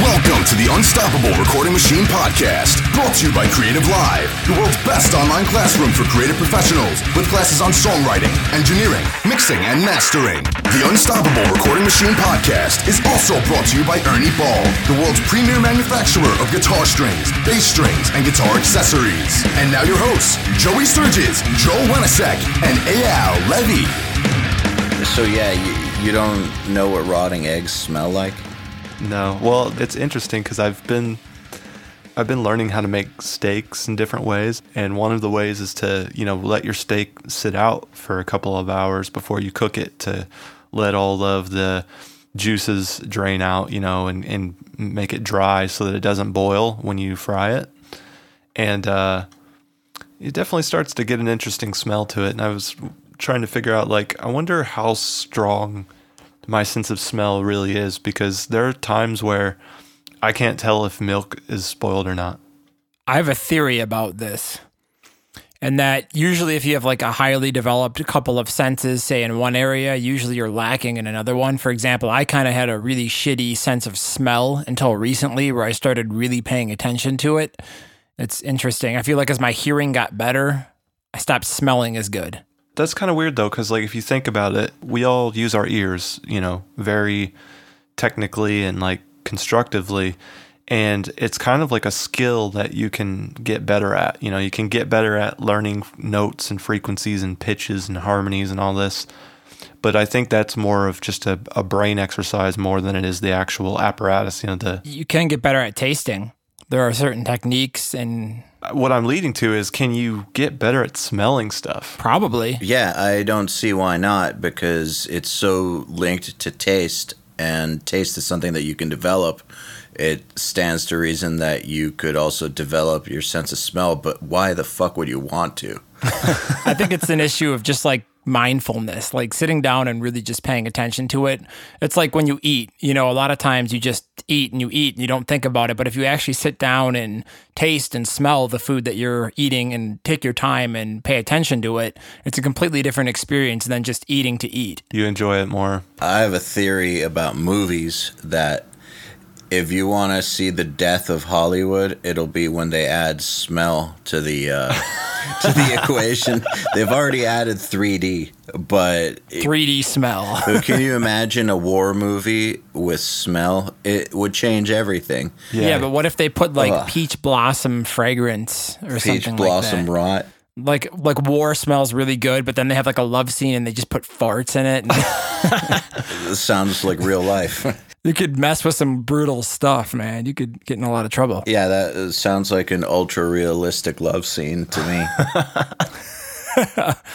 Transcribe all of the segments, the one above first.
Welcome to the Unstoppable Recording Machine Podcast, brought to you by CreativeLive, the world's best online classroom for creative professionals with classes on songwriting, engineering, mixing, and mastering. The Unstoppable Recording Machine Podcast is also brought to you by Ernie Ball, the world's premier manufacturer of guitar strings, bass strings, and guitar accessories. And now your hosts, Joey Sturgis, Joel Wanasek, and Eyal Levi. So yeah, you, you don't know what rotting eggs smell like? No. Well, it's interesting because I've been I've been learning how to make steaks in different ways, and one of the ways is to you know let your steak sit out for a couple of hours before you cook it to let all of the juices drain out, you know, and and make it dry so that it doesn't boil when you fry it, and uh, it definitely starts to get an interesting smell to it. And I was trying to figure out like I wonder how strong my sense of smell really is because there are times where I can't tell if milk is spoiled or not. I have a theory about this. And that usually, if you have like a highly developed couple of senses, say in one area, usually you're lacking in another one. For example, I kind of had a really shitty sense of smell until recently, where I started really paying attention to it. It's interesting. I feel like as my hearing got better, I stopped smelling as good. That's kind of weird though, because like if you think about it, we all use our ears, you know, very technically and like constructively. And it's kind of like a skill that you can get better at. You know, you can get better at learning notes and frequencies and pitches and harmonies and all this. But I think that's more of just a, a brain exercise more than it is the actual apparatus. You know, the You can get better at tasting. There are certain techniques and what I'm leading to is can you get better at smelling stuff? probably Yeah, I don't see why not because it's so linked to taste, and taste is something that you can develop. It stands to reason that you could also develop your sense of smell, but why the fuck would you want to? I think it's an issue of just like mindfulness, like sitting down and really just paying attention to it. It's like when you eat, you know, a lot of times you just eat and you eat and you don't think about it. But if you actually sit down and taste and smell the food that you're eating and take your time and pay attention to it, it's a completely different experience than just eating to eat. You enjoy it more. I have a theory about movies that if you want to see the death of Hollywood, it'll be when they add smell to the uh, to the equation. They've already added 3D, but 3D smell. Can you imagine a war movie with smell? It would change everything. Yeah. but what if they put like Ugh. peach blossom fragrance or Peach something blossom like that? Peach blossom rot. Like like war smells really good, but then they have like a love scene and they just put farts in it. This sounds like real life. You could mess with some brutal stuff, man. You could get in a lot of trouble. yeah, that uh, sounds like an ultra realistic love scene to me.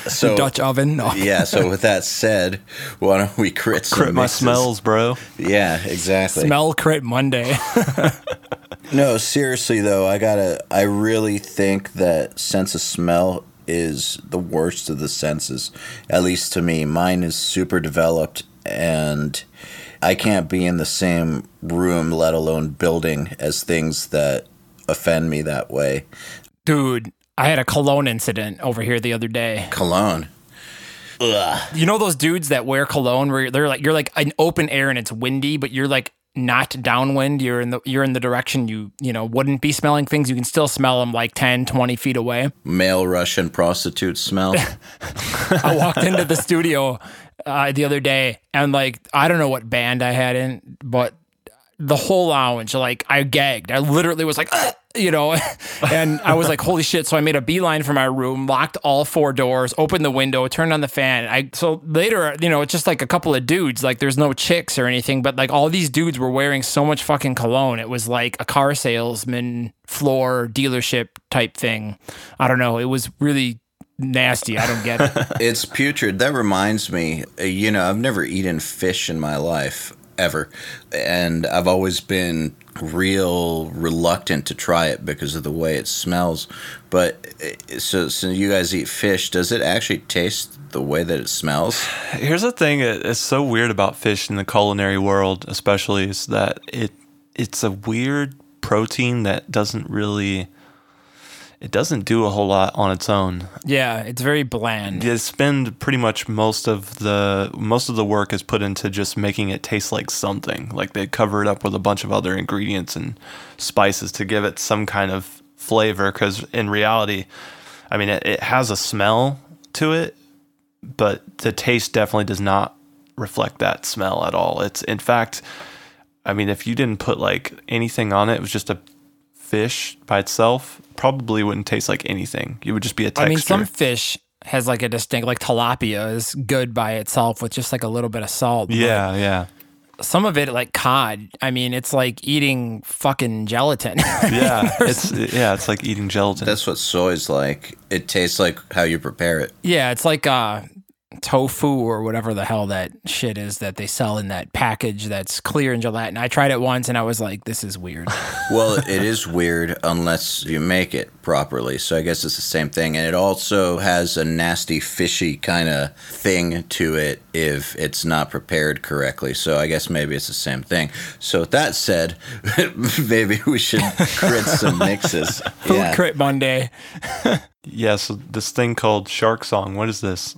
so Dutch oven. No. yeah. So with that said, why don't we crit some Crit my smells, bro. Yeah, exactly. Smell crit Monday. No, seriously though, I gotta. I really think that sense of smell is the worst of the senses. At least to me, mine is super developed, and I can't be in the same room, let alone building, as things that offend me that way. Dude, I had a cologne incident over here the other day. Cologne. Ugh. You know those dudes that wear cologne where they're like you're like in open air and it's windy, but you're like not downwind. You're in the you're in the direction you you know wouldn't be smelling things. You can still smell them like 10, 20 feet away. Male Russian prostitute smell. I walked into the studio uh, the other day and like I don't know what band I had in, but the whole lounge like I gagged. I literally was like, you know, and I was like, holy shit! So I made a beeline for my room, locked all four doors, opened the window, turned on the fan. I so later, you know, it's just like a couple of dudes. Like there's no chicks or anything, but like all these dudes were wearing so much fucking cologne. It was like a car salesman floor dealership type thing. I don't know. It was really nasty. I don't get it. it's putrid. That reminds me, uh, you know, I've never eaten fish in my life ever, and I've always been real reluctant to try it because of the way it smells. But uh, so, so you guys eat fish. Does it actually taste the way that it smells? Here's the thing that is so weird about fish in the culinary world, especially, is that it it's a weird protein that doesn't really. It doesn't do a whole lot on its own. Yeah, it's very bland. They spend pretty much most of the most of the work is put into just making it taste like something. Like they cover it up with a bunch of other ingredients and spices to give it some kind of flavor. Because in reality, I mean, it, it has a smell to it, but the taste definitely does not reflect that smell at all. It's in fact, I mean, if you didn't put like anything on it, it was just a fish by itself, probably wouldn't taste like anything. It would just be a texture. I mean, some fish has like a distinct, like tilapia is good by itself with just like a little bit of salt. but yeah, yeah. Some of it, like cod, I mean, it's like eating fucking gelatin. Yeah, it's yeah, it's like eating gelatin. That's what soy's like. It tastes like how you prepare it. yeah, it's like uh, tofu or whatever the hell that shit is that they sell in that package that's clear and gelatin. I tried it once and I was like, this is weird. Well, it is weird unless you make it properly. So I guess it's the same thing. And it also has a nasty, fishy kind of thing to it if it's not prepared correctly. So I guess maybe it's the same thing. So with that said, maybe we should crit some mixes. Food Crit Monday. yeah, so this thing called Shark Song. What is this?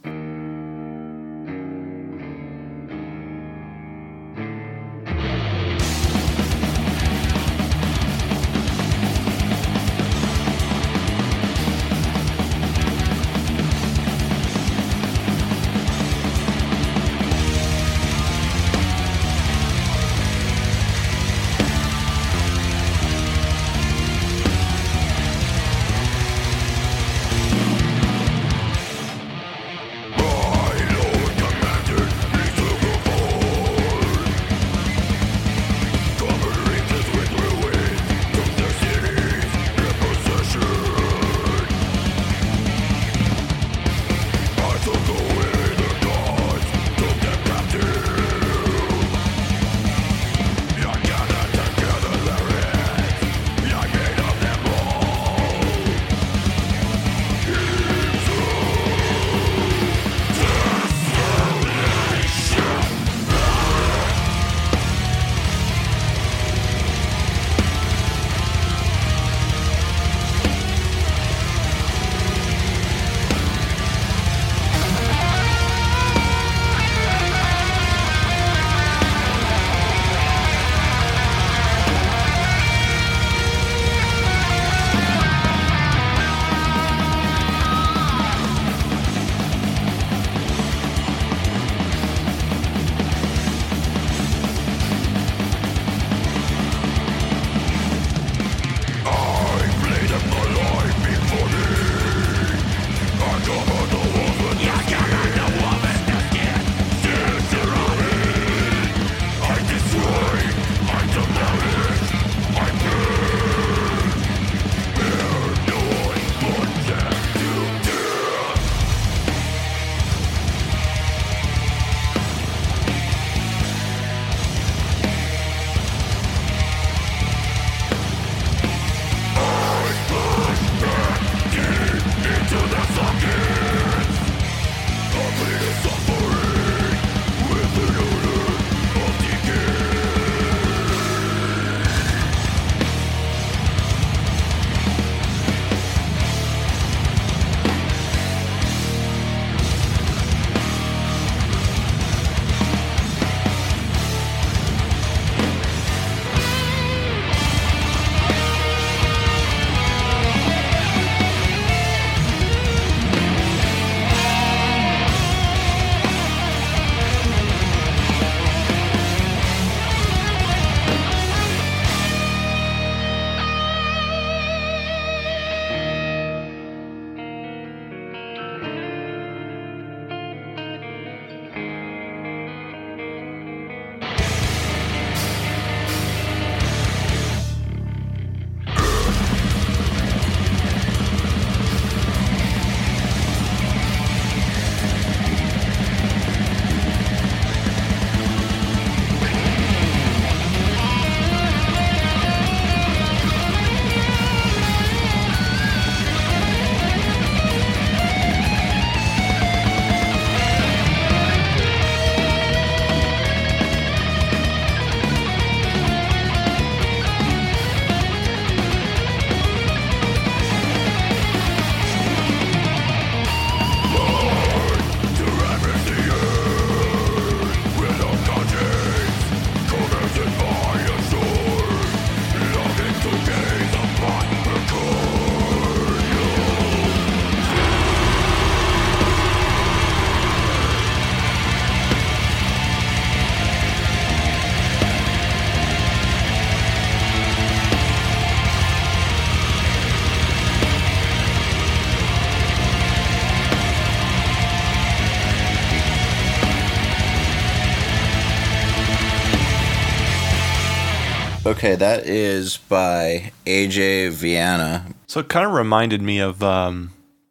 Okay, that is by AJ Viana, So it kind of reminded me of um,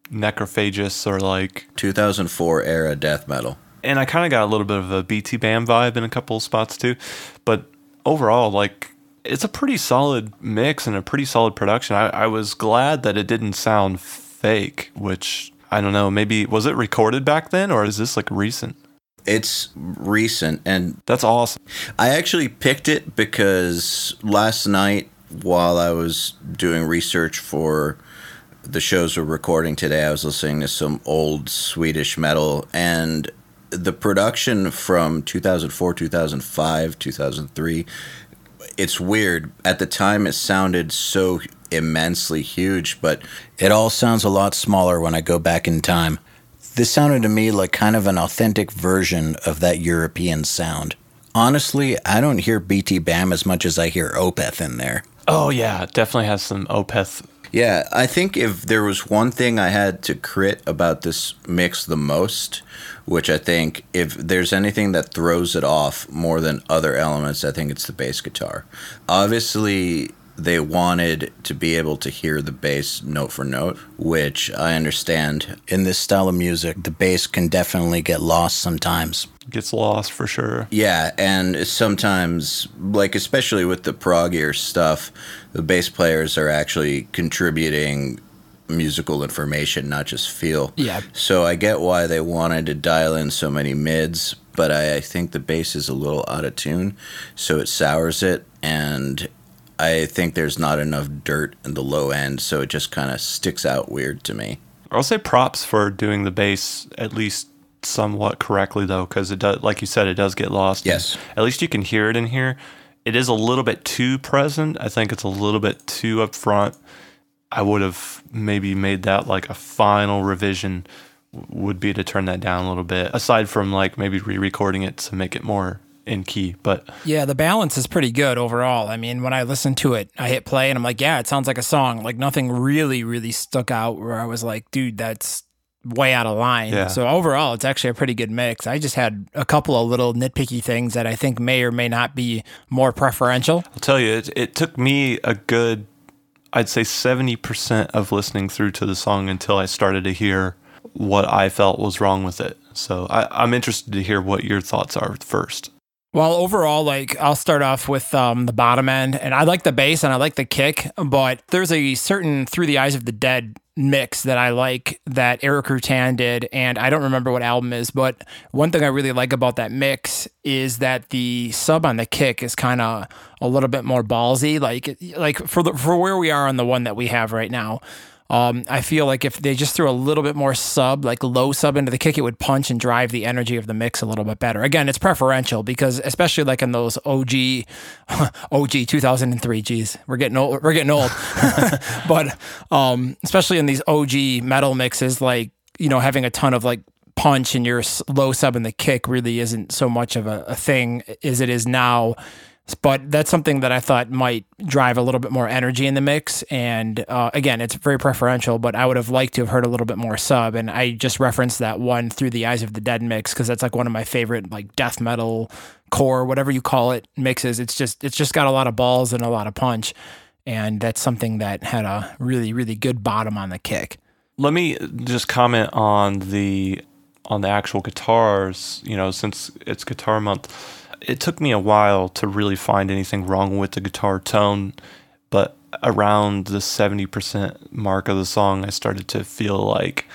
Necrophagist or like, 2004 era death metal. and I kind of got a little bit of a BTBAM vibe in a couple of spots too. But overall, like, it's a pretty solid mix and a pretty solid production. I, I was glad that it didn't sound fake, which I don't know. Maybe was it recorded back then or is this like recent? It's recent, and That's awesome. I actually picked it because last night, while I was doing research for the shows we're recording today, I was listening to some old Swedish metal, and the production from 2004, 2005, 2003. It's weird. At the time, it sounded so immensely huge, but it all sounds a lot smaller when I go back in time. This sounded to me like kind of an authentic version of that European sound. Honestly, I don't hear BTBAM as much as I hear Opeth in there. Oh yeah, definitely has some Opeth. Yeah, I think if there was one thing I had to crit about this mix the most, which I think if there's anything that throws it off more than other elements, I think it's the bass guitar. Obviously, they wanted to be able to hear the bass note for note, which I understand. In this style of music, the bass can definitely get lost sometimes. Gets lost for sure. Yeah, and sometimes, like especially with the proggier stuff, the bass players are actually contributing musical information, not just feel. Yeah. So I get why they wanted to dial in so many mids, but I, I think the bass is a little out of tune, so it sours it, and I think there's not enough dirt in the low end, so it just kind of sticks out weird to me. I'll say props for doing the bass at least somewhat correctly though, because it does, like you said, it does get lost. Yes. At least you can hear it in here. It is a little bit too present. I think it's a little bit too up front. I would have maybe made that like a final revision would be to turn that down a little bit. Aside from like maybe re-recording it to make it more in key, but Yeah, the balance is pretty good overall. I mean, when I listen to it, I hit play and I'm like, yeah, it sounds like a song. Like nothing really, really stuck out where I was like, dude, that's way out of line. Yeah. So overall, it's actually a pretty good mix. I just had a couple of little nitpicky things that I think may or may not be more preferential. I'll tell you, it, it took me a good, I'd say 70% of listening through to the song until I started to hear what I felt was wrong with it. So I, I'm interested to hear what your thoughts are first. Well, overall, like I'll start off with um, the bottom end, and I like the bass and I like the kick, but there's a certain "Through the Eyes of the Dead" mix that I like that Erik Rutan did, and I don't remember what album is, but one thing I really like about that mix is that the sub on the kick is kind of a little bit more ballsy, like like for the, for where we are on the one that we have right now. Um, I feel like if they just threw a little bit more sub, like low sub into the kick, it would punch and drive the energy of the mix a little bit better. Again, it's preferential because especially like in those OG, OG 2003, geez, we're getting old, we're getting old. but um, especially in these OG metal mixes, like you know, having a ton of like punch and your low sub in the kick really isn't so much of a, a thing as it is now. But that's something that I thought might drive a little bit more energy in the mix. And uh, again, it's very preferential, but I would have liked to have heard a little bit more sub. And I just referenced that one through the Eyes of the Dead mix because that's like one of my favorite like death metal core, whatever you call it, mixes. It's just it's just got a lot of balls and a lot of punch, and that's something that had a really really good bottom on the kick. Let me just comment on the on the actual guitars, you know, since it's guitar month. It took me a while to really find anything wrong with the guitar tone, but around the 70% mark of the song, I started to feel like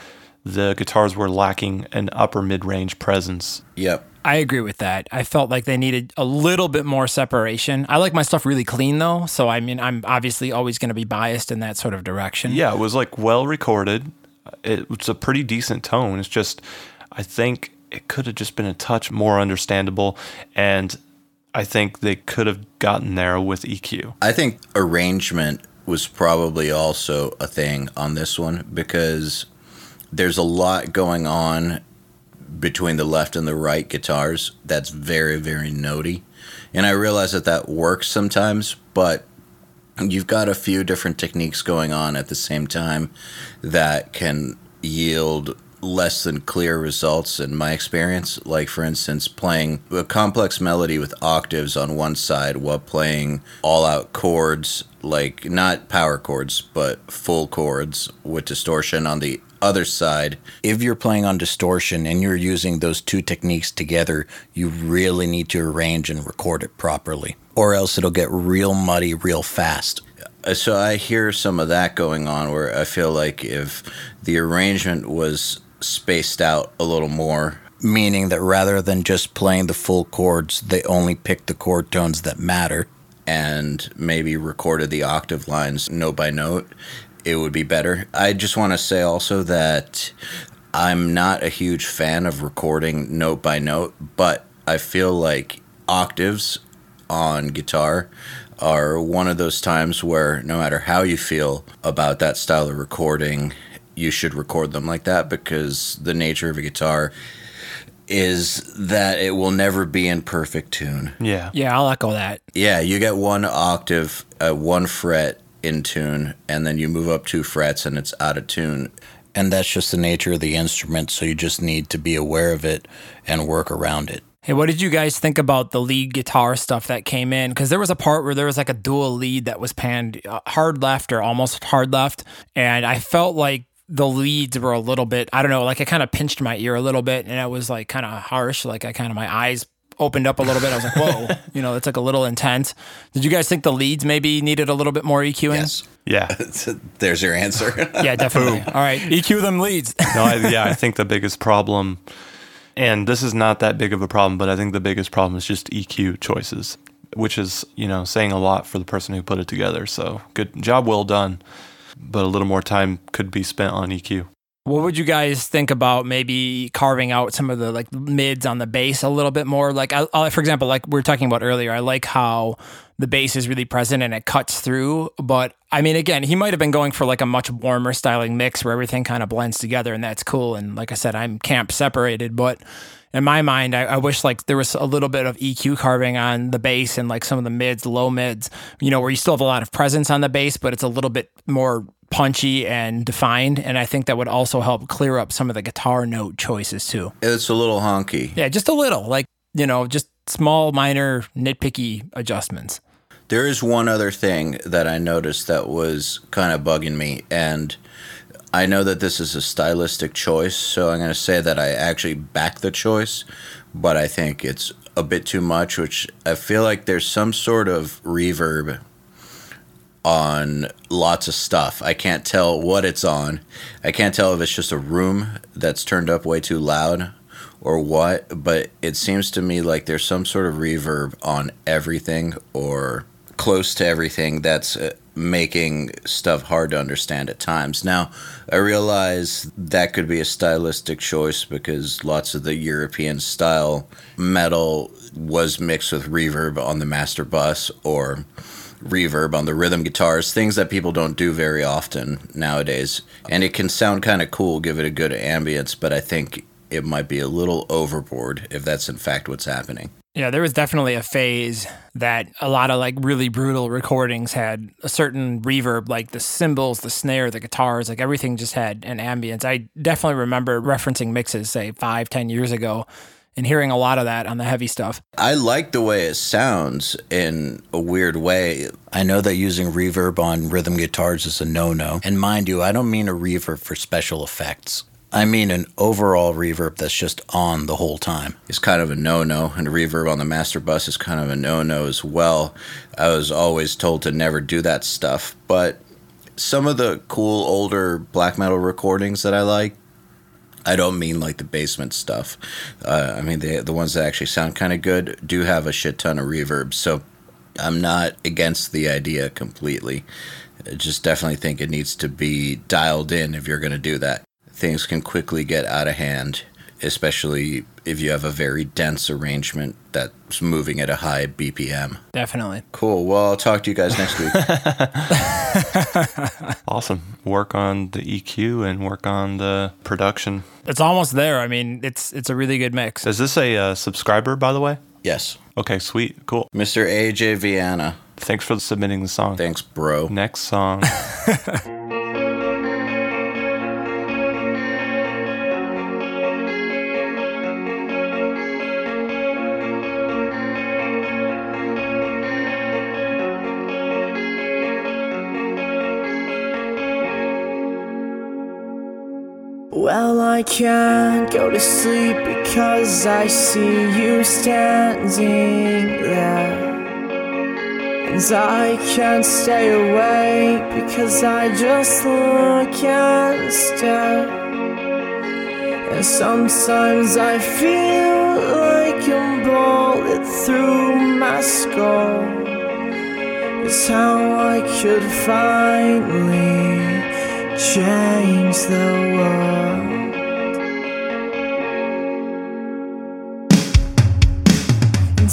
the guitars were lacking an upper mid-range presence. Yep. I agree with that. I felt like they needed a little bit more separation. I like my stuff really clean though, so I mean, I'm obviously always going to be biased in that sort of direction. Yeah, it was like well recorded. It was a pretty decent tone. It's just, I think it could have just been a touch more understandable, and I think they could have gotten there with EQ. I think arrangement was probably also a thing on this one because there's a lot going on between the left and the right guitars that's very, very notey. And I realize that that works sometimes, but you've got a few different techniques going on at the same time that can yield less than clear results in my experience. Like, for instance, playing a complex melody with octaves on one side while playing all out chords, like not power chords, but full chords with distortion on the other side. If you're playing on distortion and you're using those two techniques together, you really need to arrange and record it properly, or else it'll get real muddy real fast. So I hear some of that going on where I feel like if the arrangement was spaced out a little more, meaning that rather than just playing the full chords, they only picked the chord tones that matter and maybe recorded the octave lines note by note, it would be better. I just want to say also that I'm not a huge fan of recording note by note, but I feel like octaves on guitar are one of those times where no matter how you feel about that style of recording, you should record them like that because the nature of a guitar is that it will never be in perfect tune. Yeah. Yeah, I'll echo that. Yeah, you get one octave, uh, one fret in tune, and then you move up two frets and it's out of tune. And that's just the nature of the instrument, so you just need to be aware of it and work around it. Hey, what did you guys think about the lead guitar stuff that came in? Because there was a part where there was like a dual lead that was panned uh, hard left or almost hard left. And I felt like the leads were a little bit, I don't know, like I kind of pinched my ear a little bit and it was like kind of harsh. Like I kind of, my eyes opened up a little bit. I was like, whoa, you know, it's like a little intense. Did you guys think the leads maybe needed a little bit more EQing? Yes. Yeah. There's your answer. Yeah, definitely. All right. EQ them leads. No, I, yeah, I think the biggest problem, and this is not that big of a problem, but I think the biggest problem is just EQ choices, which is, you know, saying a lot for the person who put it together. So good job, well done. But a little more time could be spent on EQ. What would you guys think about maybe carving out some of the like mids on the bass a little bit more? Like, I, I, for example, like we were talking about earlier, I like how the bass is really present and it cuts through. But I mean, again, he might have been going for like a much warmer styling mix where everything kind of blends together, and that's cool. And like I said, I'm camp separated, but in my mind, I, I, wish like there was a little bit of EQ carving on the bass and like some of the mids, low mids, you know, where you still have a lot of presence on the bass, but it's a little bit more punchy and defined. And I think that would also help clear up some of the guitar note choices too. It's a little honky. Yeah, just a little, like, you know, just small, minor, nitpicky adjustments. There is one other thing that I noticed that was kind of bugging me, and I know that this is a stylistic choice, so I'm going to say that I actually back the choice, but I think it's a bit too much, which I feel like there's some sort of reverb on lots of stuff. I can't tell what it's on. I can't tell if it's just a room that's turned up way too loud or what, but it seems to me like there's some sort of reverb on everything or close to everything that's uh, making stuff hard to understand at times. Now, I realize that could be a stylistic choice because lots of the European style metal was mixed with reverb on the master bus or reverb on the rhythm guitars, things that people don't do very often nowadays. And it can sound kind of cool, give it a good ambience, but I think it might be a little overboard if that's in fact what's happening. Yeah, there was definitely a phase that a lot of like really brutal recordings had a certain reverb, like the cymbals, the snare, the guitars, like everything just had an ambience. I definitely remember referencing mixes, say five, ten years ago, and hearing a lot of that on the heavy stuff. I like the way it sounds in a weird way. I know that using reverb on rhythm guitars is a no no. And mind you, I don't mean a reverb for special effects. I mean an overall reverb that's just on the whole time. It's kind of a no no, and reverb on the master bus is kind of a no no as well. I was always told to never do that stuff, but some of the cool older black metal recordings that I like, I don't mean like the basement stuff. Uh, I mean the the ones that actually sound kind of good do have a shit ton of reverb. So I'm not against the idea completely. I just definitely think it needs to be dialed in if you're going to do that. Things can quickly get out of hand, especially if you have a very dense arrangement that's moving at a high BPM. Definitely. Cool. Well, I'll talk to you guys next week. Awesome. Work on the EQ and work on the production. It's almost there. I mean, it's it's a really good mix. Is this a uh, subscriber, by the way? yes. Okay, sweet. Cool. Mr. AJ Viana. Thanks for submitting the song. Thanks, bro. Next song. Well, I can't go to sleep because I see you standing there. And I can't stay awake because I just look and stare. And sometimes I feel like a bullet through my skull. It's how I could finally change the world. And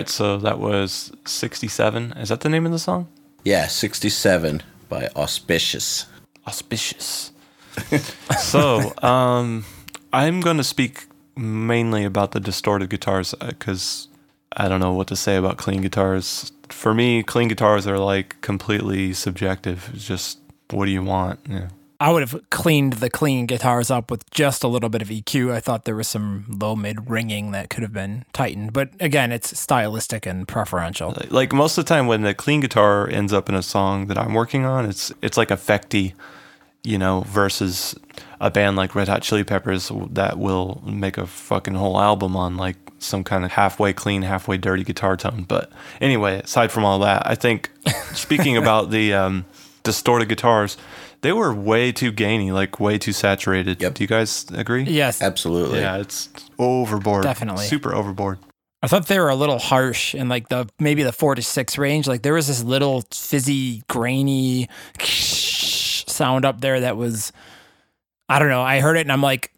right, so that was 67. Is that the name of the song? Yeah, 67 by Auspicious. Auspicious. so, um, I'm going to speak mainly about the distorted guitars because I don't know what to say about clean guitars. For me, clean guitars are like completely subjective. It's just what do you want? Yeah. I would have cleaned the clean guitars up with just a little bit of EQ. I thought there was some low mid ringing that could have been tightened. But again, it's stylistic and preferential. Like most of the time when the clean guitar ends up in a song that I'm working on, it's it's like effecty, you know, versus a band like Red Hot Chili Peppers that will make a fucking whole album on like some kind of halfway clean, halfway dirty guitar tone. But anyway, aside from all that, I think speaking about the um, distorted guitars, they were way too gainy, like way too saturated. Yep. Do you guys agree? Yes. Absolutely. Yeah, it's overboard. Definitely. Super overboard. I thought they were a little harsh in like the maybe the four to six range. Like there was this little fizzy, grainy sound up there that was, I don't know. I heard it and I'm like,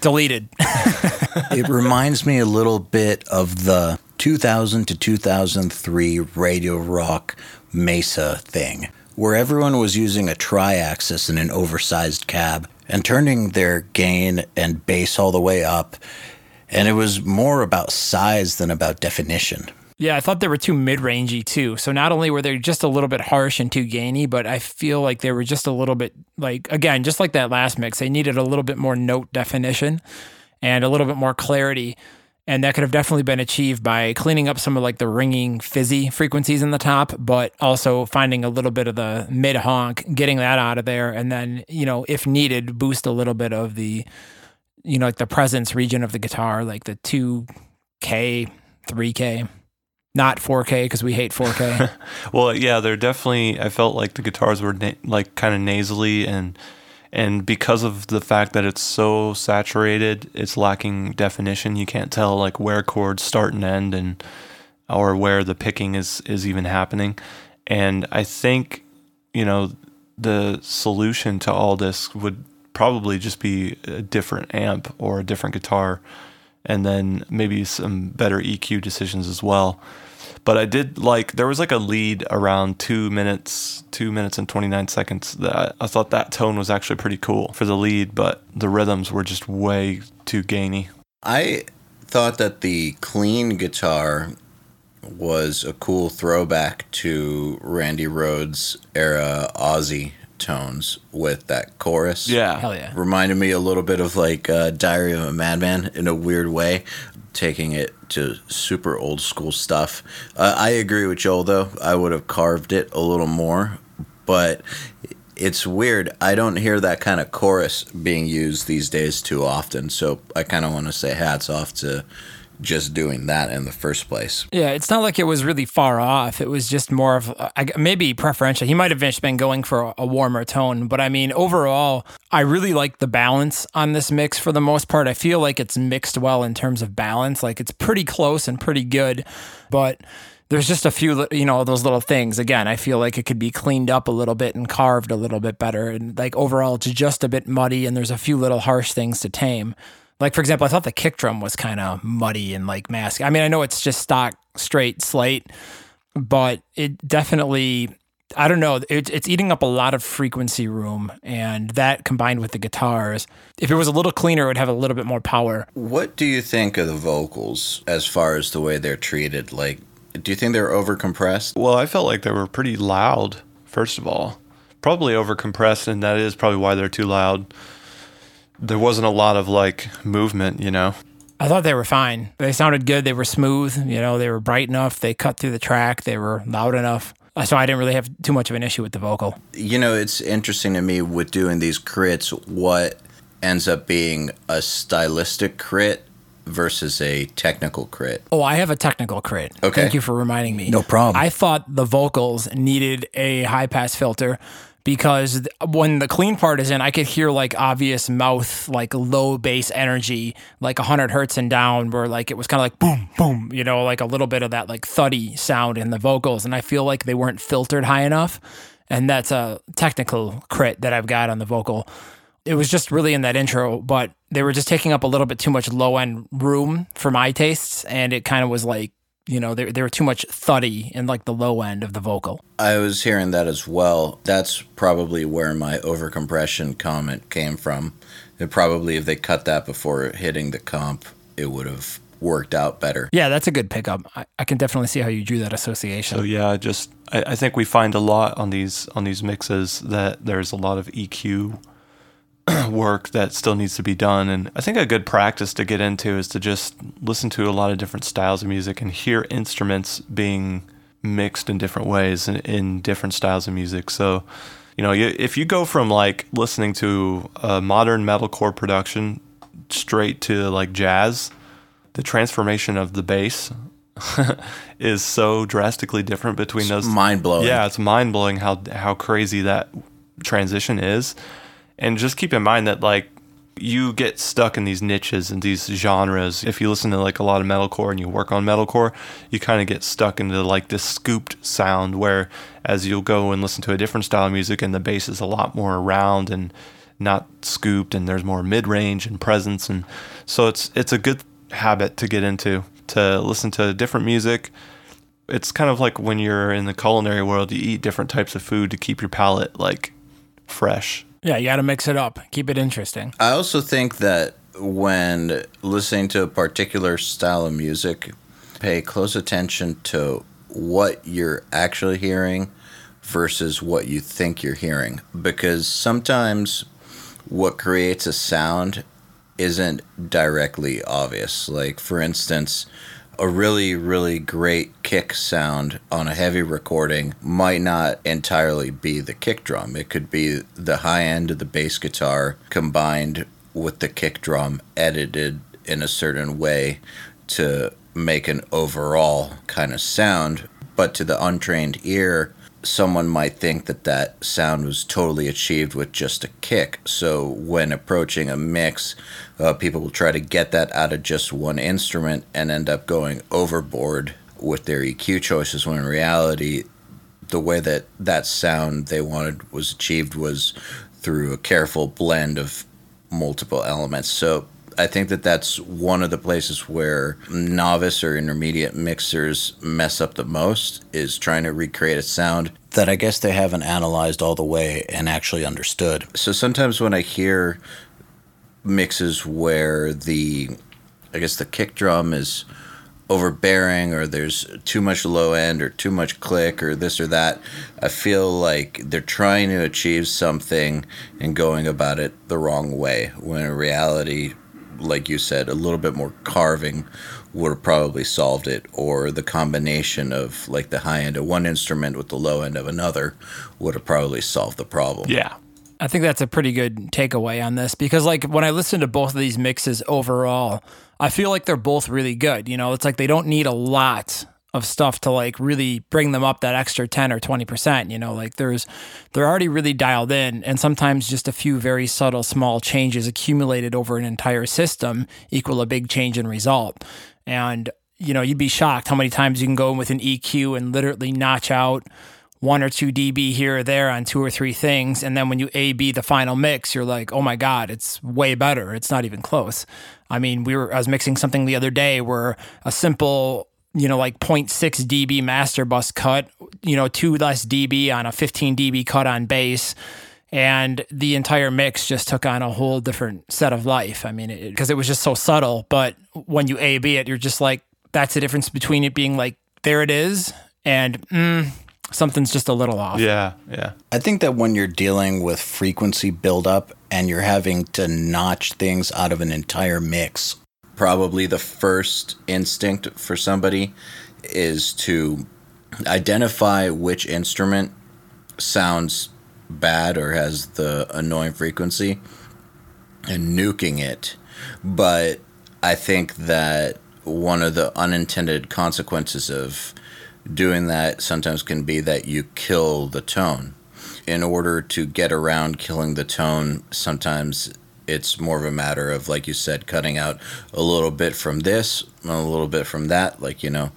deleted. it reminds me a little bit of the 2000 to 2003 Radio Rock Mesa thing, where everyone was using a TriAxis in an oversized cab and turning their gain and bass all the way up. And it was more about size than about definition. Yeah, I thought they were too mid rangey too. So not only were they just a little bit harsh and too gainy, but I feel like they were just a little bit like again, just like that last mix, they needed a little bit more note definition. and a little bit more clarity. And that could have definitely been achieved by cleaning up some of like the ringing fizzy frequencies in the top, but also finding a little bit of the mid honk, getting that out of there, and then, you know, if needed, boost a little bit of the, you know, like the presence region of the guitar, like the 2K, 3K not 4K because we hate 4K. well, yeah, they're definitely. I felt like the guitars were na- like kind of nasally, and and because of the fact that it's so saturated, it's lacking definition. You can't tell like where chords start and end, and or where the picking is is even happening. And I think you know the solution to all this would probably just be a different amp or a different guitar and then maybe some better EQ decisions as well. But I did like there was like a lead around two minutes, two minutes and twenty nine seconds. That I thought that tone was actually pretty cool for the lead, but the rhythms were just way too gainy. I thought that the clean guitar was a cool throwback to Randy Rhoads era Ozzy tones with that chorus. Yeah. Hell yeah. Reminded me a little bit of like uh, Diary of a Madman in a weird way, taking it to super old school stuff. Uh, I agree with Joel though. I would have carved it a little more, but it's weird. I don't hear that kind of chorus being used these days too often. So I kind of want to say hats off to just doing that in the first place. Yeah, it's not like it was really far off. It was just more of maybe preferential. He might have just been going for a warmer tone, but I mean, overall, I really like the balance on this mix for the most part. I feel like it's mixed well in terms of balance. Like it's pretty close and pretty good, but there's just a few, you know, those little things. Again, I feel like it could be cleaned up a little bit and carved a little bit better. And like overall, it's just a bit muddy and there's a few little harsh things to tame. Like for example, I thought the kick drum was kind of muddy and like mask. I mean, I know it's just stock straight slate, but it definitely I don't know. It, it's eating up a lot of frequency room, and that combined with the guitars, if it was a little cleaner, it would have a little bit more power. What do you think of the vocals as far as the way they're treated? Like, do you think they're overcompressed? Well, I felt like they were pretty loud. First of all, probably overcompressed, and that is probably why they're too loud. There wasn't a lot of like movement, you know. I thought they were fine. They sounded good. They were smooth. You know, they were bright enough. They cut through the track. They were loud enough. Uh, so I didn't really have too much of an issue with the vocal. You know, it's interesting to me with doing these crits what ends up being a stylistic crit versus a technical crit. Oh, I have a technical crit. Okay. Thank you for reminding me. No problem. I thought the vocals needed a high pass filter because when the clean part is in, I could hear like obvious mouth, like low bass energy, like 100 hertz and down, where like it was kind of like boom, boom, you know, like a little bit of that like thuddy sound in the vocals. And I feel like they weren't filtered high enough. And that's a technical crit that I've got on the vocal. It was just really in that intro, but they were just taking up a little bit too much low end room for my tastes. And it kind of was like, you know, they, they were too much thuddy in like the low end of the vocal. I was hearing that as well. That's probably where my overcompression comment came from. It probably, if they cut that before hitting the comp, it would have worked out better. Yeah, that's a good pickup. I, I can definitely see how you drew that association. So yeah, just I, I think we find a lot on these on these mixes that there's a lot of EQ work that still needs to be done, and I think a good practice to get into is to just listen to a lot of different styles of music and hear instruments being mixed in different ways in, in different styles of music. So, you know, you, if you go from like listening to a modern metalcore production straight to like jazz, the transformation of the bass is so drastically different between those. Mind blowing. Yeah, it's mind blowing how how crazy that transition is. And just keep in mind that like you get stuck in these niches and these genres. If you listen to like a lot of metalcore and you work on metalcore, you kind of get stuck into like this scooped sound where as you'll go and listen to a different style of music and the bass is a lot more round and not scooped and there's more mid-range and presence and so it's it's a good habit to get into to listen to different music it's kind of like when you're in the culinary world you eat different types of food to keep your palate like fresh yeah, you got to mix it up, keep it interesting. I also think that when listening to a particular style of music, pay close attention to what you're actually hearing versus what you think you're hearing. Because sometimes what creates a sound isn't directly obvious. Like, for instance, a really, really great kick sound on a heavy recording might not entirely be the kick drum. It could be the high end of the bass guitar combined with the kick drum edited in a certain way to make an overall kind of sound. But to the untrained ear, someone might think that that sound was totally achieved with just a kick. So when approaching a mix, uh, people will try to get that out of just one instrument and end up going overboard with their EQ choices. When in reality, the way that that sound they wanted was achieved was through a careful blend of multiple elements. So I think that that's one of the places where novice or intermediate mixers mess up the most is trying to recreate a sound that I guess they haven't analyzed all the way and actually understood. So sometimes when I hear mixes where the I guess the kick drum is overbearing or there's too much low end or too much click or this or that. I feel like they're trying to achieve something and going about it the wrong way when in reality like you said, a little bit more carving would have probably solved it, or the combination of like the high end of one instrument with the low end of another would have probably solved the problem. Yeah. I think that's a pretty good takeaway on this because, like, when I listen to both of these mixes overall, I feel like they're both really good. You know, it's like they don't need a lot of stuff to like really bring them up that extra 10 or 20%, you know, like there's they're already really dialed in and sometimes just a few very subtle small changes accumulated over an entire system equal a big change in result. And you know, you'd be shocked how many times you can go in with an EQ and literally notch out one or two dB here or there on two or three things. And then when you A B the final mix, you're like, oh my God, it's way better. It's not even close. I mean, we were I was mixing something the other day where a simple you know, like 0.6 dB master bus cut, you know, two less dB on a 15 dB cut on bass. And the entire mix just took on a whole different set of life. I mean, because it, it, was just so subtle. But when you A B it, you're just like, that's the difference between it being like, there it is, and mm, something's just a little off. Yeah, yeah. I think that when you're dealing with frequency buildup and you're having to notch things out of an entire mix probably the first instinct for somebody is to identify which instrument sounds bad or has the annoying frequency and nuking it. But I think that one of the unintended consequences of doing that sometimes can be that you kill the tone. In order to get around killing the tone, sometimes it's more of a matter of like you said cutting out a little bit from this a little bit from that like you know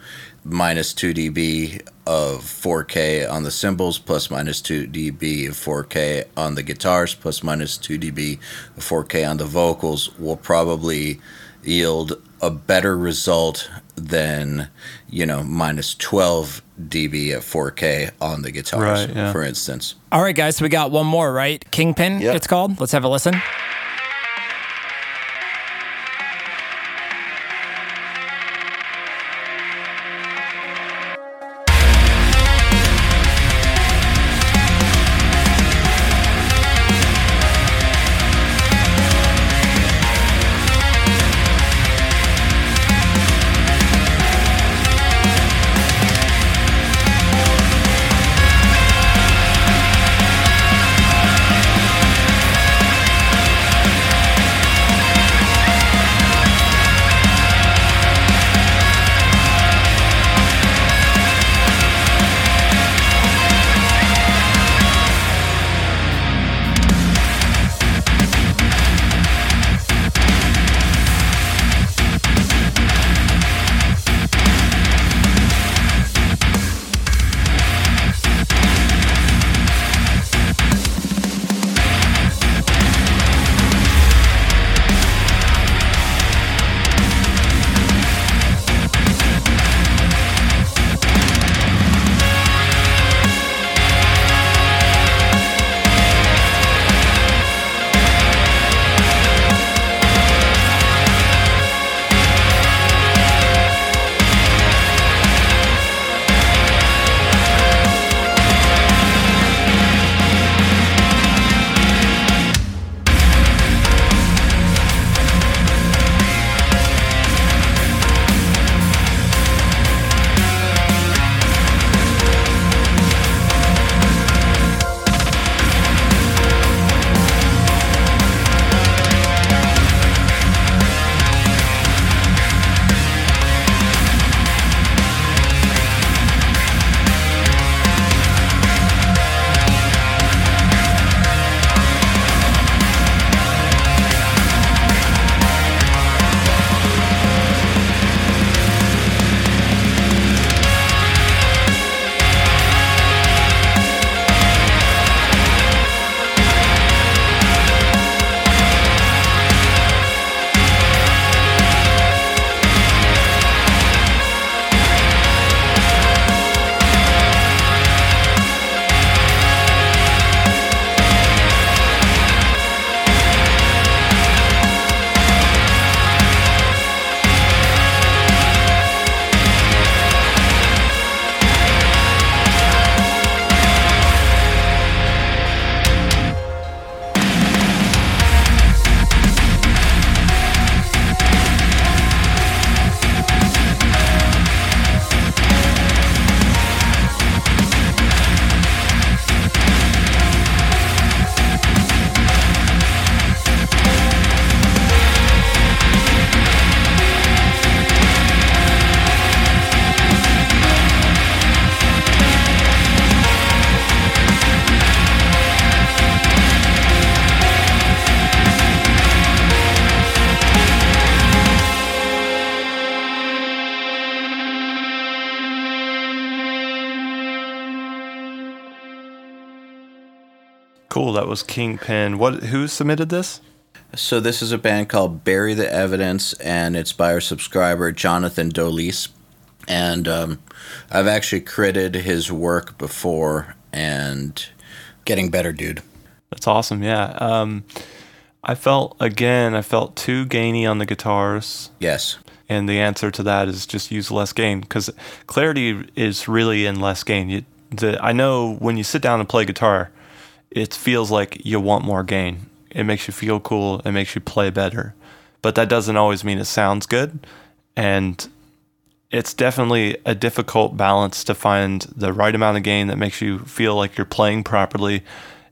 minus 2 dB of 4K on the cymbals, plus minus 2 dB of 4K on the guitars, plus minus 2 dB of 4K on the vocals will probably yield a better result than, you know, minus 12 dB of 4K on the guitars, right, yeah. for instance. All right, guys, so we got one more, right? Kingpin, yep. it's called. Let's have a listen. Cool. That was Kingpin. What? Who submitted this? So this is a band called Bury the Evidence, and it's by our subscriber Jonathan Dolis. And um, I've actually credited his work before, and getting better, dude. That's awesome. Yeah. Um, I felt again. I felt too gainy on the guitars. Yes. And the answer to that is just use less gain because clarity is really in less gain. You, the, I know when you sit down and play guitar, it feels like you want more gain. It makes you feel cool. It makes you play better, but that doesn't always mean it sounds good. And it's definitely a difficult balance to find the right amount of gain that makes you feel like you're playing properly,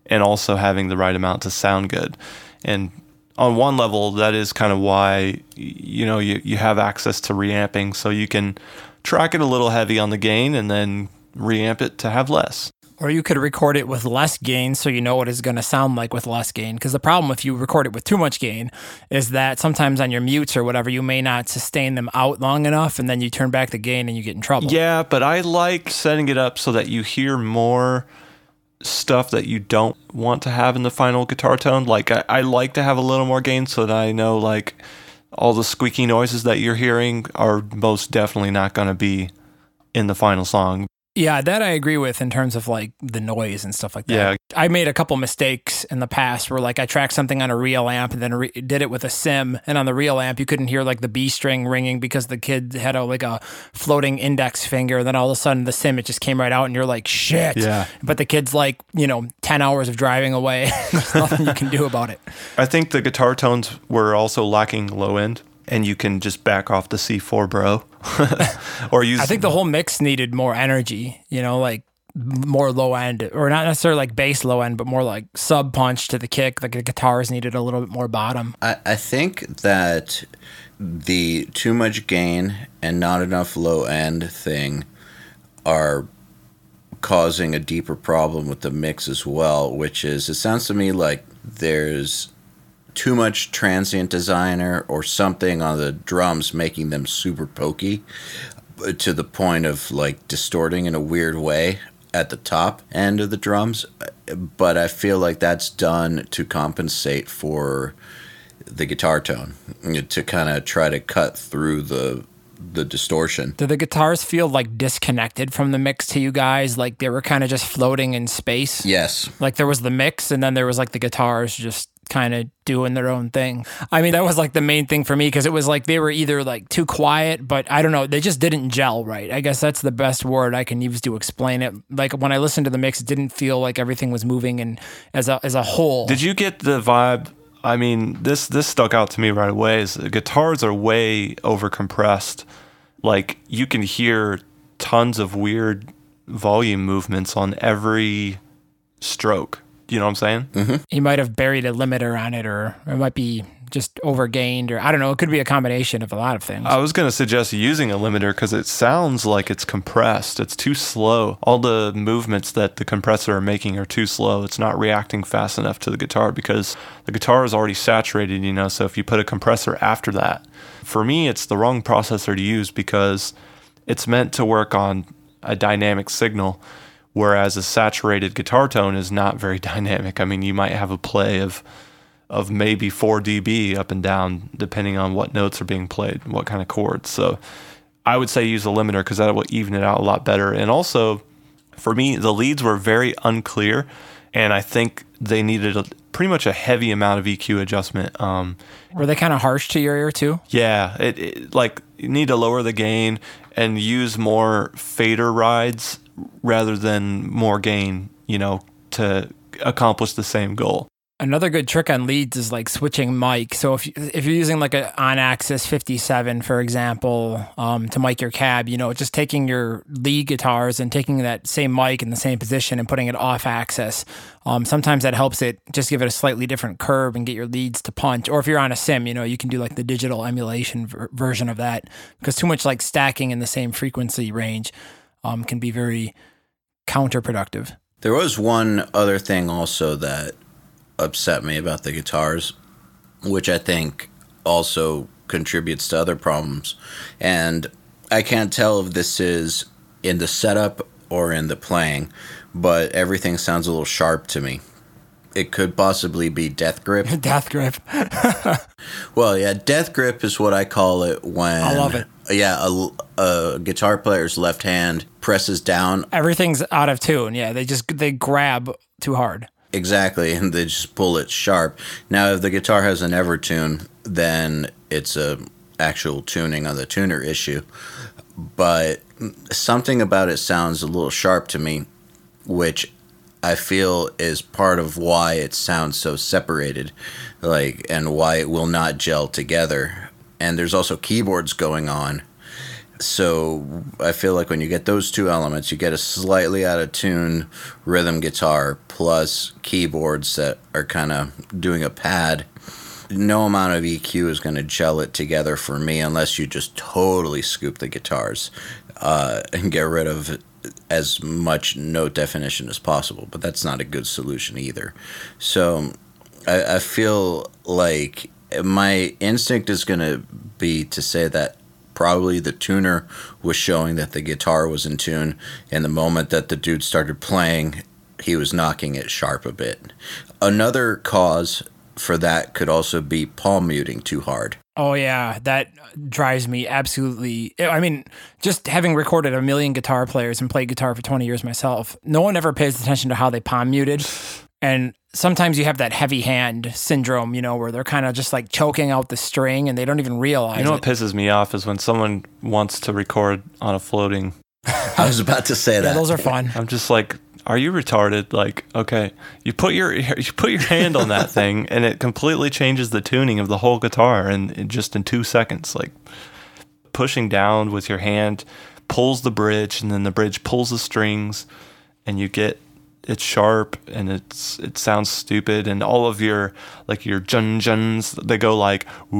and also having the right amount to sound good. And on one level, that is kind of why you know you, you have access to reamping, so you can track it a little heavy on the gain and then reamp it to have less. Or you could record it with less gain so you know what it's going to sound like with less gain. Because the problem if you record it with too much gain is that sometimes on your mutes or whatever, you may not sustain them out long enough and then you turn back the gain and you get in trouble. Yeah, but I like setting it up so that you hear more stuff that you don't want to have in the final guitar tone. Like I, I like to have a little more gain so that I know like all the squeaky noises that you're hearing are most definitely not going to be in the final song. Yeah, that I agree with in terms of like the noise and stuff like that. Yeah. I made a couple mistakes in the past where like I tracked something on a real amp and then re- did it with a sim and on the real amp you couldn't hear like the B string ringing because the kid had a like a floating index finger and then all of a sudden the sim it just came right out and you're like shit. Yeah. But the kid's like, you know, 10 hours of driving away. There's nothing you can do about it. I think the guitar tones were also lacking low end, and you can just back off the C4 bro, or use. I think the whole mix needed more energy, you know, like more low end, or not necessarily like bass low end, but more like sub punch to the kick. Like the guitars needed a little bit more bottom. I, I think that the too much gain and not enough low end thing are causing a deeper problem with the mix as well, which is it sounds to me like there's too much transient designer or something on the drums making them super pokey uh, to the point of like distorting in a weird way at the top end of the drums but i feel like that's done to compensate for the guitar tone to kind of try to cut through the the distortion Did the guitars feel like disconnected from the mix to you guys? Like they were kind of just floating in space? yes Like there was the mix and then there was like the guitars just kind of doing their own thing. I mean, that was like the main thing for me because it was like they were either like too quiet, but I don't know, they just didn't gel right. I guess that's the best word I can use to explain it. Like when I listened to the mix, it didn't feel like everything was moving and as a as a whole. Did you get the vibe? I mean, this this stuck out to me right away. Is the guitars are way over compressed. Like you can hear tons of weird volume movements on every stroke. You know what I'm saying? Mm-hmm. he might have buried a limiter on it or it might be just overgained or I don't know, it could be a combination of a lot of things. I was gonna suggest using a limiter because it sounds like it's compressed. It's too slow. All the movements that the compressor are making are too slow. It's not reacting fast enough to the guitar because the guitar is already saturated. You know, so if you put a compressor after that, for me, it's the wrong processor to use because it's meant to work on a dynamic signal, whereas a saturated guitar tone is not very dynamic. I mean, you might have a play of of maybe 4 dB up and down, depending on what notes are being played, what kind of chords. So I would say use a limiter because that will even it out a lot better. And also, for me, the leads were very unclear, and I think they needed a, pretty much a heavy amount of EQ adjustment. Um, Were they kind of harsh to your ear too? yeah, it, it like need to lower the gain and use more fader rides rather than more gain, you know, to accomplish the same goal. Another good trick on leads is like switching mic. So if if you're using like an on axis 57, for example, um, to mic your cab, you know, just taking your lead guitars and taking that same mic in the same position and putting it off axis. Um, sometimes that helps it just give it a slightly different curve and get your leads to punch. Or if you're on a sim, you know, you can do like the digital emulation ver- version of that because too much like stacking in the same frequency range um, can be very counterproductive. There was one other thing also that upset me about the guitars, which I think also contributes to other problems. And I can't tell if this is in the setup or in the playing, but everything sounds a little sharp to me. it could possibly be death grip. Death grip. Well, yeah, death grip is what I call it when I love it. Yeah, a, a guitar player's left hand presses down Everything's out of tune. Yeah, they just they grab too hard. Exactly, and they just pull it sharp. Now, if the guitar has an Evertune, then it's a actual tuning on the tuner issue. But something about it sounds a little sharp to me, which I feel is part of why it sounds so separated, like, and why it will not gel together. And there's also keyboards going on. So I feel like when you get those two elements, you get a slightly out of tune rhythm guitar plus keyboards that are kind of doing a pad. No amount of EQ is going to gel it together for me unless you just totally scoop the guitars uh, and get rid of as much note definition as possible. But that's not a good solution either. So I, I feel like my instinct is going to be to say that probably the tuner was showing that the guitar was in tune and the moment that the dude started playing he was knocking it sharp a bit another cause for that could also be palm muting too hard Oh yeah, that drives me absolutely. I mean, just having recorded a million guitar players and played guitar for 20 years myself, no one ever pays attention to how they palm muted. And sometimes you have that heavy hand syndrome, you know, where they're kind of just like choking out the string and they don't even realize You know it. what pisses me off is when someone wants to record on a floating. i was about to say yeah, that those are fun. I'm just like, are you retarded? Like, okay, you put your you put your hand on that thing, and it completely changes the tuning of the whole guitar, and in just in two seconds, like pushing down with your hand pulls the bridge, and then the bridge pulls the strings, and you get it's sharp and it's it sounds stupid and all of your like your jun juns they go like ooh,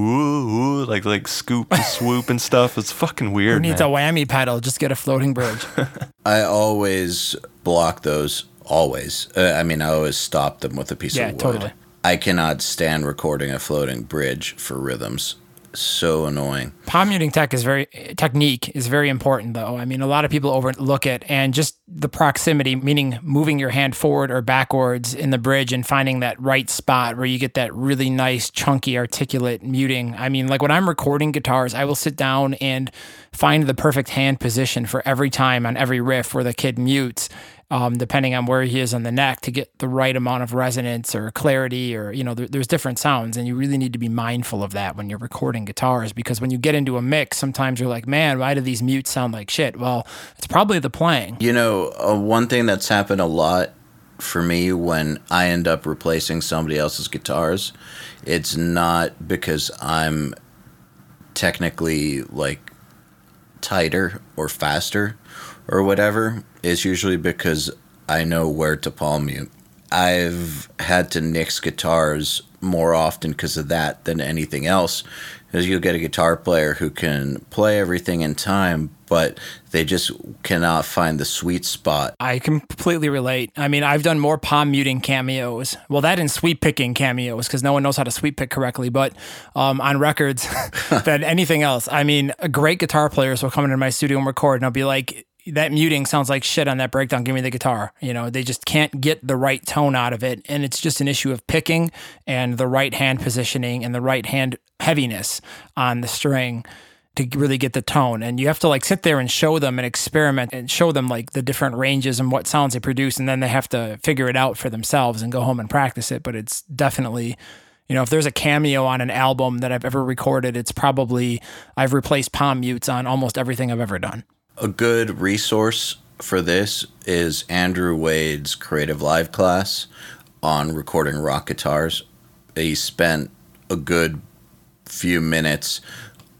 ooh like like scoop and swoop and stuff it's fucking weird. Who weird needs man. a whammy pedal? Just get a floating bridge. i always block those always uh, i mean i always stop them with a piece Yeah, of wood totally. i cannot stand recording a floating bridge for rhythms so annoying. Palm muting tech is very technique is very important though. I mean a lot of people overlook it and just the proximity meaning moving your hand forward or backwards in the bridge and finding that right spot where you get that really nice chunky articulate muting. I mean like when i'm recording guitars i will sit down and find the perfect hand position for every time on every riff where the kid mutes um, depending on where he is on the neck to get the right amount of resonance or clarity or you know there, there's different sounds and you really need to be mindful of that when you're recording guitars because when you get into a mix sometimes you're like man why do these mutes sound like shit well it's probably the playing You know, uh, one thing that's happened a lot for me when I end up replacing somebody else's guitars, it's not because I'm technically like tighter or faster or whatever. It's usually because I know where to palm mute. I've had to nix guitars more often because of that than anything else. Because you'll get a guitar player who can play everything in time, but they just cannot find the sweet spot. I completely relate. I mean, I've done more palm muting cameos. Well, that and sweep picking cameos because no one knows how to sweep pick correctly, but um, on records than anything else. I mean, great guitar players will come into my studio and record, and I'll be like, that muting sounds like shit on that breakdown. Give me the guitar. You know, they just can't get the right tone out of it. And it's just an issue of picking and the right hand positioning and the right hand heaviness on the string to really get the tone. And you have to like sit there and show them and experiment and show them like the different ranges and what sounds they produce. And then they have to figure it out for themselves and go home and practice it. But it's definitely, you know, if there's a cameo on an album that I've ever recorded, it's probably I've replaced palm mutes on almost everything I've ever done. A good resource for this is Andrew Wade's CreativeLive class on recording rock guitars. He spent a good few minutes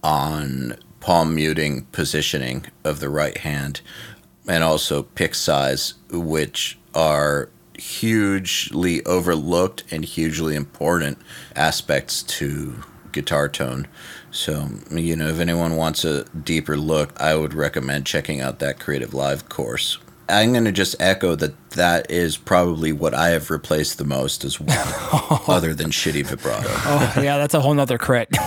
on palm muting positioning of the right hand and also pick size, which are hugely overlooked and hugely important aspects to guitar tone. So, you know, if anyone wants a deeper look, I would recommend checking out that CreativeLive course. I'm going to just echo that that is probably what I have replaced the most as well, other than shitty vibrato. Oh, yeah, that's a whole nother crit.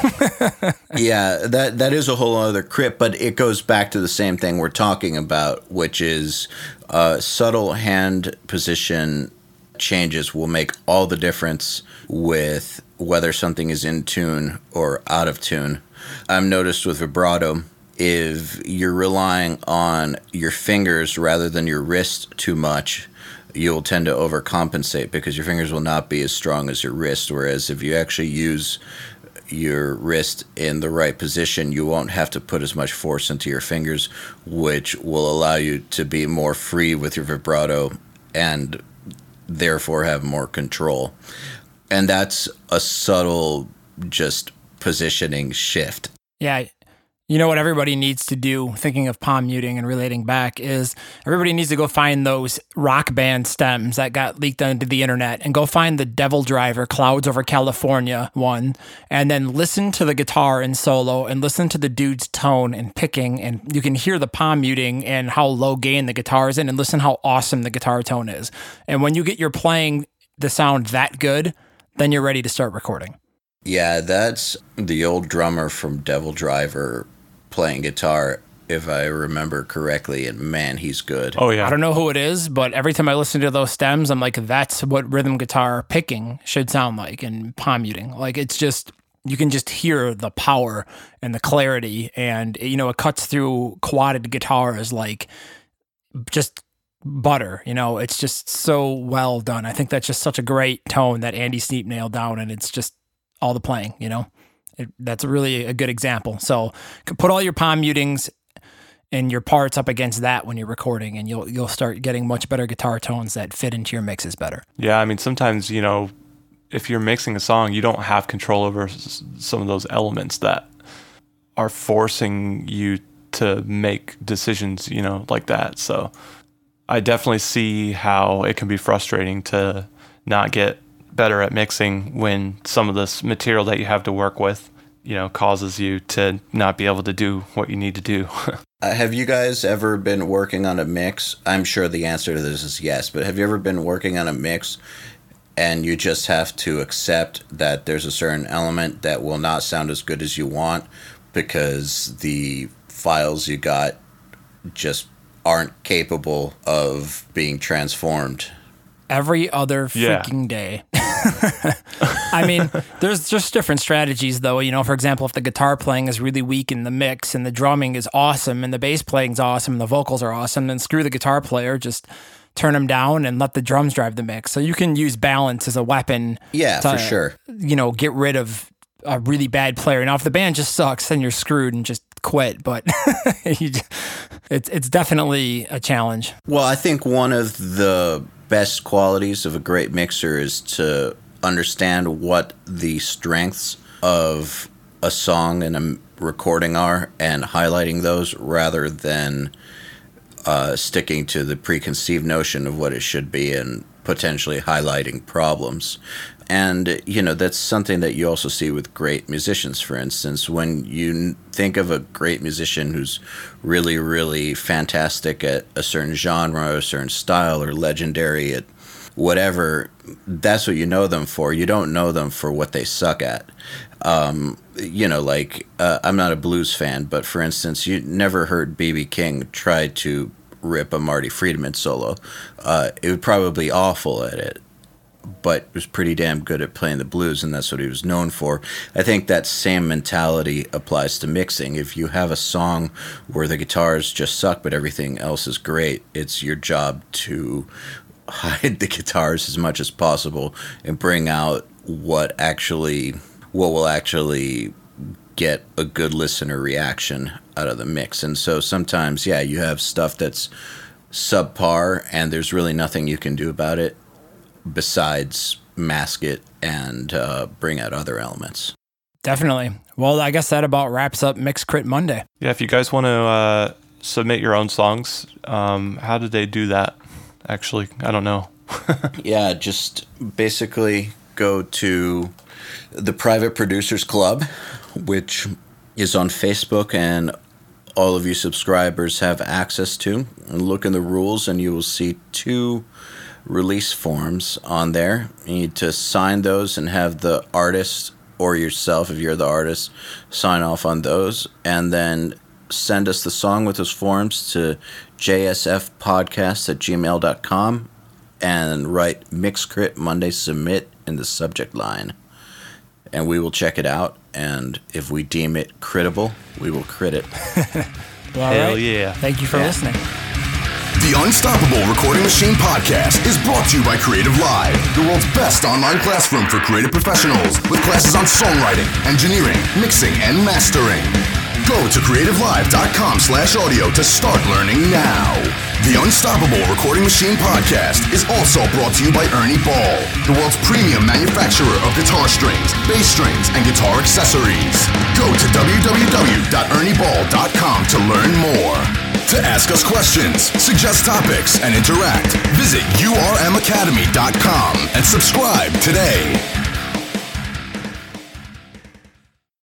Yeah, that that is a whole other crit, but it goes back to the same thing we're talking about, which is uh, subtle hand position changes will make all the difference with whether something is in tune or out of tune. I've noticed with vibrato, if you're relying on your fingers rather than your wrist too much, you'll tend to overcompensate because your fingers will not be as strong as your wrist. Whereas if you actually use your wrist in the right position, you won't have to put as much force into your fingers, which will allow you to be more free with your vibrato and therefore have more control. And that's a subtle, just positioning shift. Yeah. You know what everybody needs to do, thinking of palm muting and relating back, is everybody needs to go find those rock band stems that got leaked onto the internet and go find the DevilDriver Clouds Over California one and then listen to the guitar in solo and listen to the dude's tone and picking. And you can hear the palm muting and how low gain the guitar is in and listen how awesome the guitar tone is. And when you get your playing the sound that good, then you're ready to start recording. Yeah, that's the old drummer from DevilDriver playing guitar, if I remember correctly. And man, he's good. Oh yeah. I don't know who it is, but every time I listen to those stems, I'm like, that's what rhythm guitar picking should sound like and palm muting. Like it's just you can just hear the power and the clarity, and you know it cuts through quadded guitars like just butter. You know, it's just so well done. I think that's just such a great tone that Andy Sneap nailed down, and it's just all the playing. You know, it, that's really a good example. So put all your palm mutings and your parts up against that when you're recording, and you'll you'll start getting much better guitar tones that fit into your mixes better. Yeah, I mean, sometimes, you know, if you're mixing a song, you don't have control over some of those elements that are forcing you to make decisions, you know, like that. So I definitely see how it can be frustrating to not get better at mixing when some of this material that you have to work with, you know, causes you to not be able to do what you need to do. Uh, have you guys ever been working on a mix? I'm sure the answer to this is yes, but have you ever been working on a mix and you just have to accept that there's a certain element that will not sound as good as you want because the files you got just aren't capable of being transformed? every other Yeah. freaking day. I mean, there's just different strategies, though. You know, for example, if the guitar playing is really weak in the mix and the drumming is awesome and the bass playing's awesome and the vocals are awesome, then screw the guitar player. Just turn them down and let the drums drive the mix. So you can use balance as a weapon. Yeah, to, for sure. You know, get rid of a really bad player. Now, if the band just sucks, then you're screwed and just quit. But just, it's it's definitely a challenge. Well, I think one of the best qualities of a great mixer is to understand what the strengths of a song and a recording are and highlighting those rather than uh, sticking to the preconceived notion of what it should be and potentially highlighting problems. And, you know, that's something that you also see with great musicians, for instance. When you think of a great musician who's really, really fantastic at a certain genre, or a certain style, or legendary at whatever, that's what you know them for. You don't know them for what they suck at. Um, you know, like, uh, I'm not a blues fan, but for instance, you never heard B.B. King try to rip a Marty Friedman solo. Uh, it would probably awful at it but was pretty damn good at playing the blues, and that's what he was known for. I think that same mentality applies to mixing. If you have a song where the guitars just suck, but everything else is great, it's your job to hide the guitars as much as possible and bring out what actually, what will actually get a good listener reaction out of the mix. And so sometimes, yeah, you have stuff that's subpar, and there's really nothing you can do about it besides mask it and uh, bring out other elements. Definitely. Well, I guess that about wraps up Mix Crit Monday. yeah, if you guys want to uh, submit your own songs, um, how did they do that? Actually, I don't know. Yeah, just basically go to the Private Producers Club, which is on Facebook and all of you subscribers have access to. And look in the rules, and you will see two release forms on there. You need to sign those and have the artist or yourself, if you're the artist, sign off on those. And then send us the song with those forms to jsfpodcast at gmail.com and write Mix Crit Monday Submit in the subject line. And we will check it out. And if we deem it critable, we will crit it. All Hell right. yeah. Thank you for Yeah. listening. The Unstoppable Recording Machine podcast is brought to you by CreativeLive, the world's best online classroom for creative professionals with classes on songwriting, engineering, mixing, and mastering. Go to creativelive.com slash audio to start learning now. The Unstoppable Recording Machine podcast is also brought to you by Ernie Ball, the world's premium manufacturer of guitar strings, bass strings, and guitar accessories. Go to www.ernieball.com to learn more. To ask us questions, suggest topics, and interact, visit urmacademy.com and subscribe today.